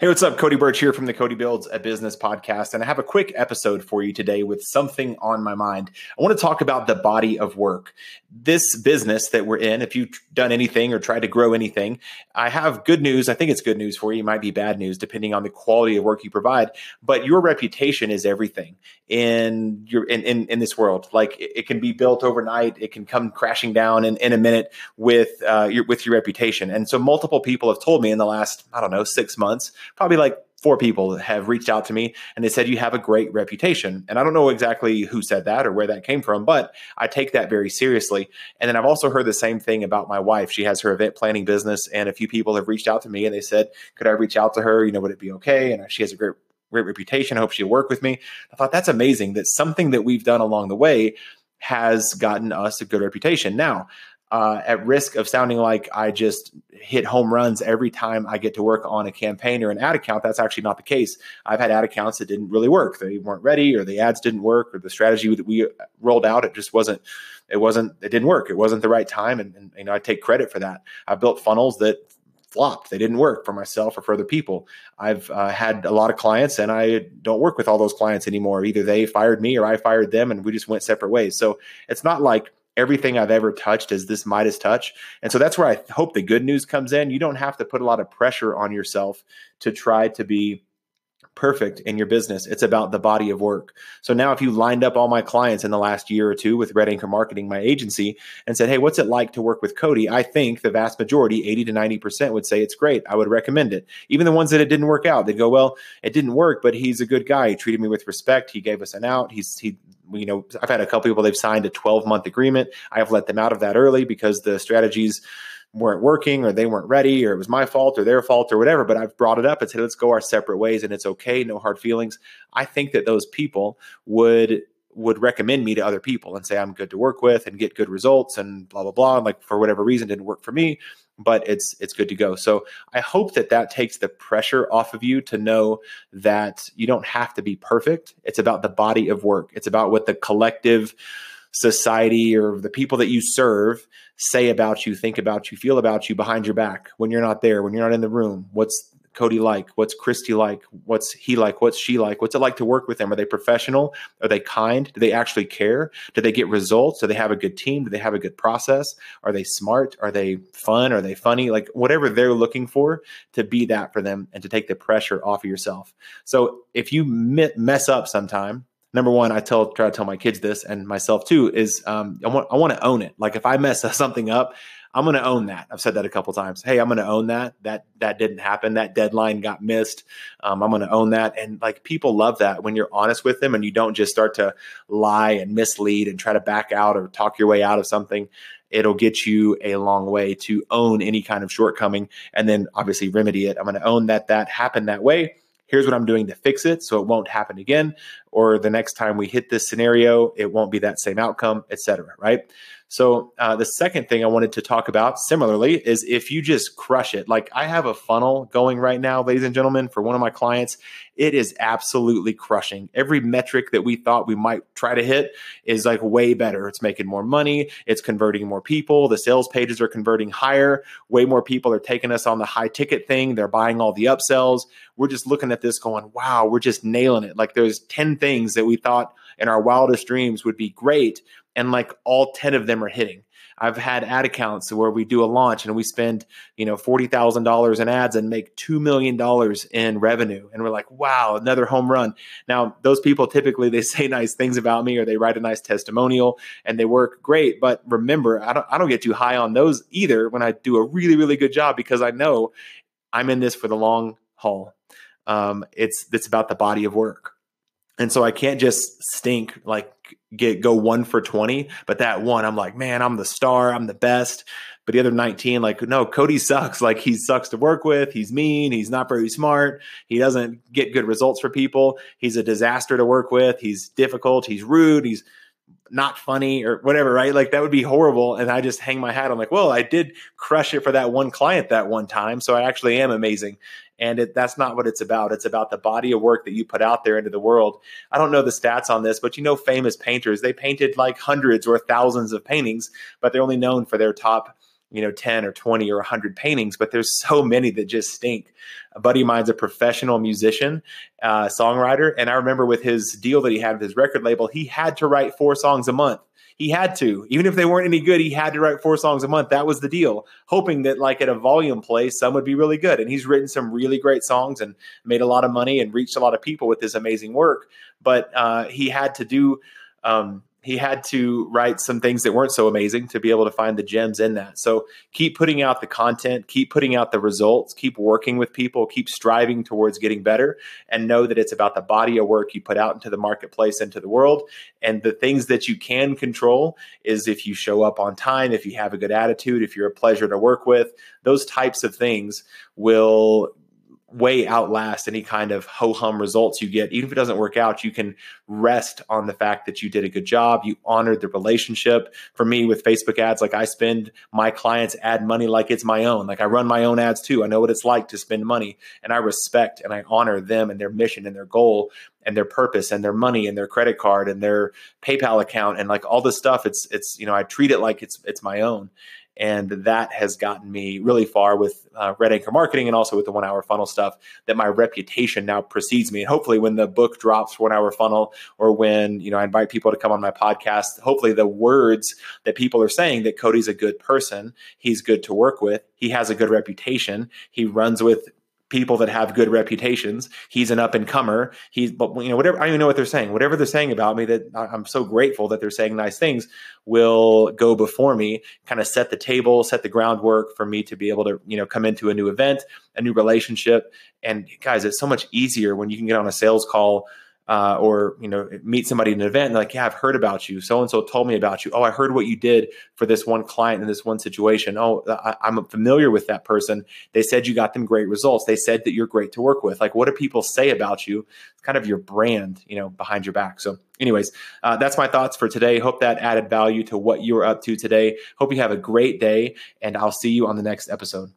Hey, what's up? Cody Birch here from the Cody Builds a Business podcast. And I have a quick episode for you today with something on my mind. I want to talk about the body of work. This business that we're in, if you've done anything or tried to grow anything, I have good news. I think it's good news for you. It might be bad news depending on the quality of work you provide. But your reputation is everything in your in, in, in this world. Like it can be built overnight. It can come crashing down in, in a minute with uh, your with your reputation. And so multiple people have told me in the last, I don't know, six months probably like four people have reached out to me and they said you have a great reputation. And i don't know exactly who said that or where that came from but i take that very seriously. And then i've also heard the same thing about my wife. She has her event planning business and a few people have reached out to me and they said could i reach out to her? You know would it be okay? And she has a great great reputation. I hope she'll work with me. I thought that's amazing that something that we've done along the way has gotten us a good reputation. Now uh, at risk of sounding like I just hit home runs every time I get to work on a campaign or an ad account. That's actually not the case. I've had ad accounts that didn't really work. They weren't ready, or the ads didn't work, or the strategy that we rolled out it just wasn't. It wasn't. It didn't work. It wasn't the right time, and, and you know I take credit for that. I built funnels that flopped. They didn't work for myself or for other people. I've uh, had a lot of clients and I don't work with all those clients anymore. Either they fired me or I fired them and we just went separate ways. So it's not like everything I've ever touched is this Midas touch. And so that's where I hope the good news comes in. You don't have to put a lot of pressure on yourself to try to be perfect in your business. It's about the body of work. So now if you lined up all my clients in the last year or two with Red Anchor Marketing, my agency, and said, Hey, what's it like to work with Cody? I think the vast majority, 80 to 90% would say it's great. I would recommend it. Even the ones that it didn't work out, they'd go, Well, it didn't work, but he's a good guy. He treated me with respect. He gave us an out. He's he you know, I've had a couple people they've signed a 12 month agreement. I have let them out of that early because the strategies weren't working or they weren't ready or it was my fault or their fault or whatever but i've brought it up and said let's go our separate ways and it's okay no hard feelings. I think that those people would would recommend me to other people and say i'm good to work with and get good results and blah blah blah and like for whatever reason didn't work for me but it's it's good to go. So i hope that that takes the pressure off of you to know that you don't have to be perfect. It's about the body of work. It's about what the collective society or the people that you serve say about you, think about you, feel about you behind your back when you're not there, when you're not in the room. What's Cody like? What's Christy like? What's he like? What's she like? What's it like to work with them? Are they professional? Are they kind? Do they actually care? Do they get results? Do they have a good team? Do they have a good process? Are they smart? Are they fun? Are they funny? Like whatever they're looking for to be that for them and to take the pressure off of yourself. So if you mess up sometime, number one, I tell try to tell my kids this and myself too is um, I want I want to own it. Like if I mess something up, I'm going to own that. I've said that a couple times. Hey, I'm going to own that. That that didn't happen. That deadline got missed. Um, I'm going to own that. And like people love that when you're honest with them and you don't just start to lie and mislead and try to back out or talk your way out of something. It'll get you a long way to own any kind of shortcoming and then obviously remedy it. I'm going to own that that happened that way here's what I'm doing to fix it so it won't happen again. Or the next time we hit this scenario, it won't be that same outcome, etc. Right. So uh, the second thing I wanted to talk about similarly is if you just crush it. Like I have a funnel going right now, ladies and gentlemen, for one of my clients. It is absolutely crushing. Every metric that we thought we might try to hit is like way better. It's making more money. It's converting more people. The sales pages are converting higher. Way more people are taking us on the high ticket thing. They're buying all the upsells. We're just looking at this going, wow, we're just nailing it. Like there's 10 things that we thought in our wildest dreams would be great and like all 10 of them are hitting. I've had ad accounts where we do a launch and we spend, you know, $40,000 in ads and make $2 million in revenue. And we're like, wow, another home run. Now, those people typically they say nice things about me or they write a nice testimonial and they work great. But remember, I don't, I don't get too high on those either when I do a really, really good job because I know I'm in this for the long haul. Um, it's, it's about the body of work. And so I can't just stink like get go one for 20, but that one, I'm like, man, I'm the star, I'm the best. But the other 19, like, no, Cody sucks. Like he sucks to work with. He's mean. He's not very smart. He doesn't get good results for people. He's a disaster to work with. He's difficult. He's rude. He's not funny or whatever, right? Like that would be horrible. And I just hang my hat. I'm like, well, I did crush it for that one client that one time. So I actually am amazing. And it, that's not what it's about. It's about the body of work that you put out there into the world. I don't know the stats on this, but you know, famous painters, they painted like hundreds or thousands of paintings, but they're only known for their top you know 10 or 20 or 100 paintings but there's so many that just stink. A buddy of mine's a professional musician uh, songwriter and i remember with his deal that he had with his record label he had to write four songs a month. He had to. Even if they weren't any good he had to write four songs a month. That was the deal hoping that like at a volume play some would be really good. And he's written some really great songs and made a lot of money and reached a lot of people with his amazing work. But uh, he had to do um, he had to write some things that weren't so amazing to be able to find the gems in that. So keep putting out the content, keep putting out the results, keep working with people, keep striving towards getting better, and know that it's about the body of work you put out into the marketplace, into the world. And the things that you can control is if you show up on time, if you have a good attitude, if you're a pleasure to work with, those types of things will way outlast any kind of ho hum results you get. Even if it doesn't work out, you can rest on the fact that you did a good job. You honored the relationship. For me, with Facebook ads, like I spend my clients' ad money like it's my own. Like I run my own ads too. I know what it's like to spend money and I respect and I honor them and their mission and their goal and their purpose and their money and their credit card and their PayPal account and like all this stuff. It's, it's, you know, I treat it like it's, it's my own and that has gotten me really far with uh, red anchor marketing and also with the one hour funnel stuff that my reputation now precedes me. And hopefully when the book drops one hour funnel or when you know i invite people to come on my podcast hopefully the words that people are saying that cody's a good person he's good to work with he has a good reputation he runs with people that have good reputations. He's an up and comer. He's, but you know, whatever, I don't even know what they're saying. Whatever they're saying about me that I'm so grateful that they're saying nice things will go before me, kind of set the table, set the groundwork for me to be able to, you know, come into a new event, a new relationship. And guys, it's so much easier when you can get on a sales call uh, or you know meet somebody in an event and like yeah i've heard about you. So and so told me about you. Oh i heard what you did for this one client in this one situation. Oh I, i'm familiar with that person. They said you got them great results. They said that you're great to work with. Like what do people say about you? It's kind of your brand you know behind your back. So anyways uh, that's my thoughts for today. Hope that added value to what you're up to today. Hope you have a great day and i'll see you on the next episode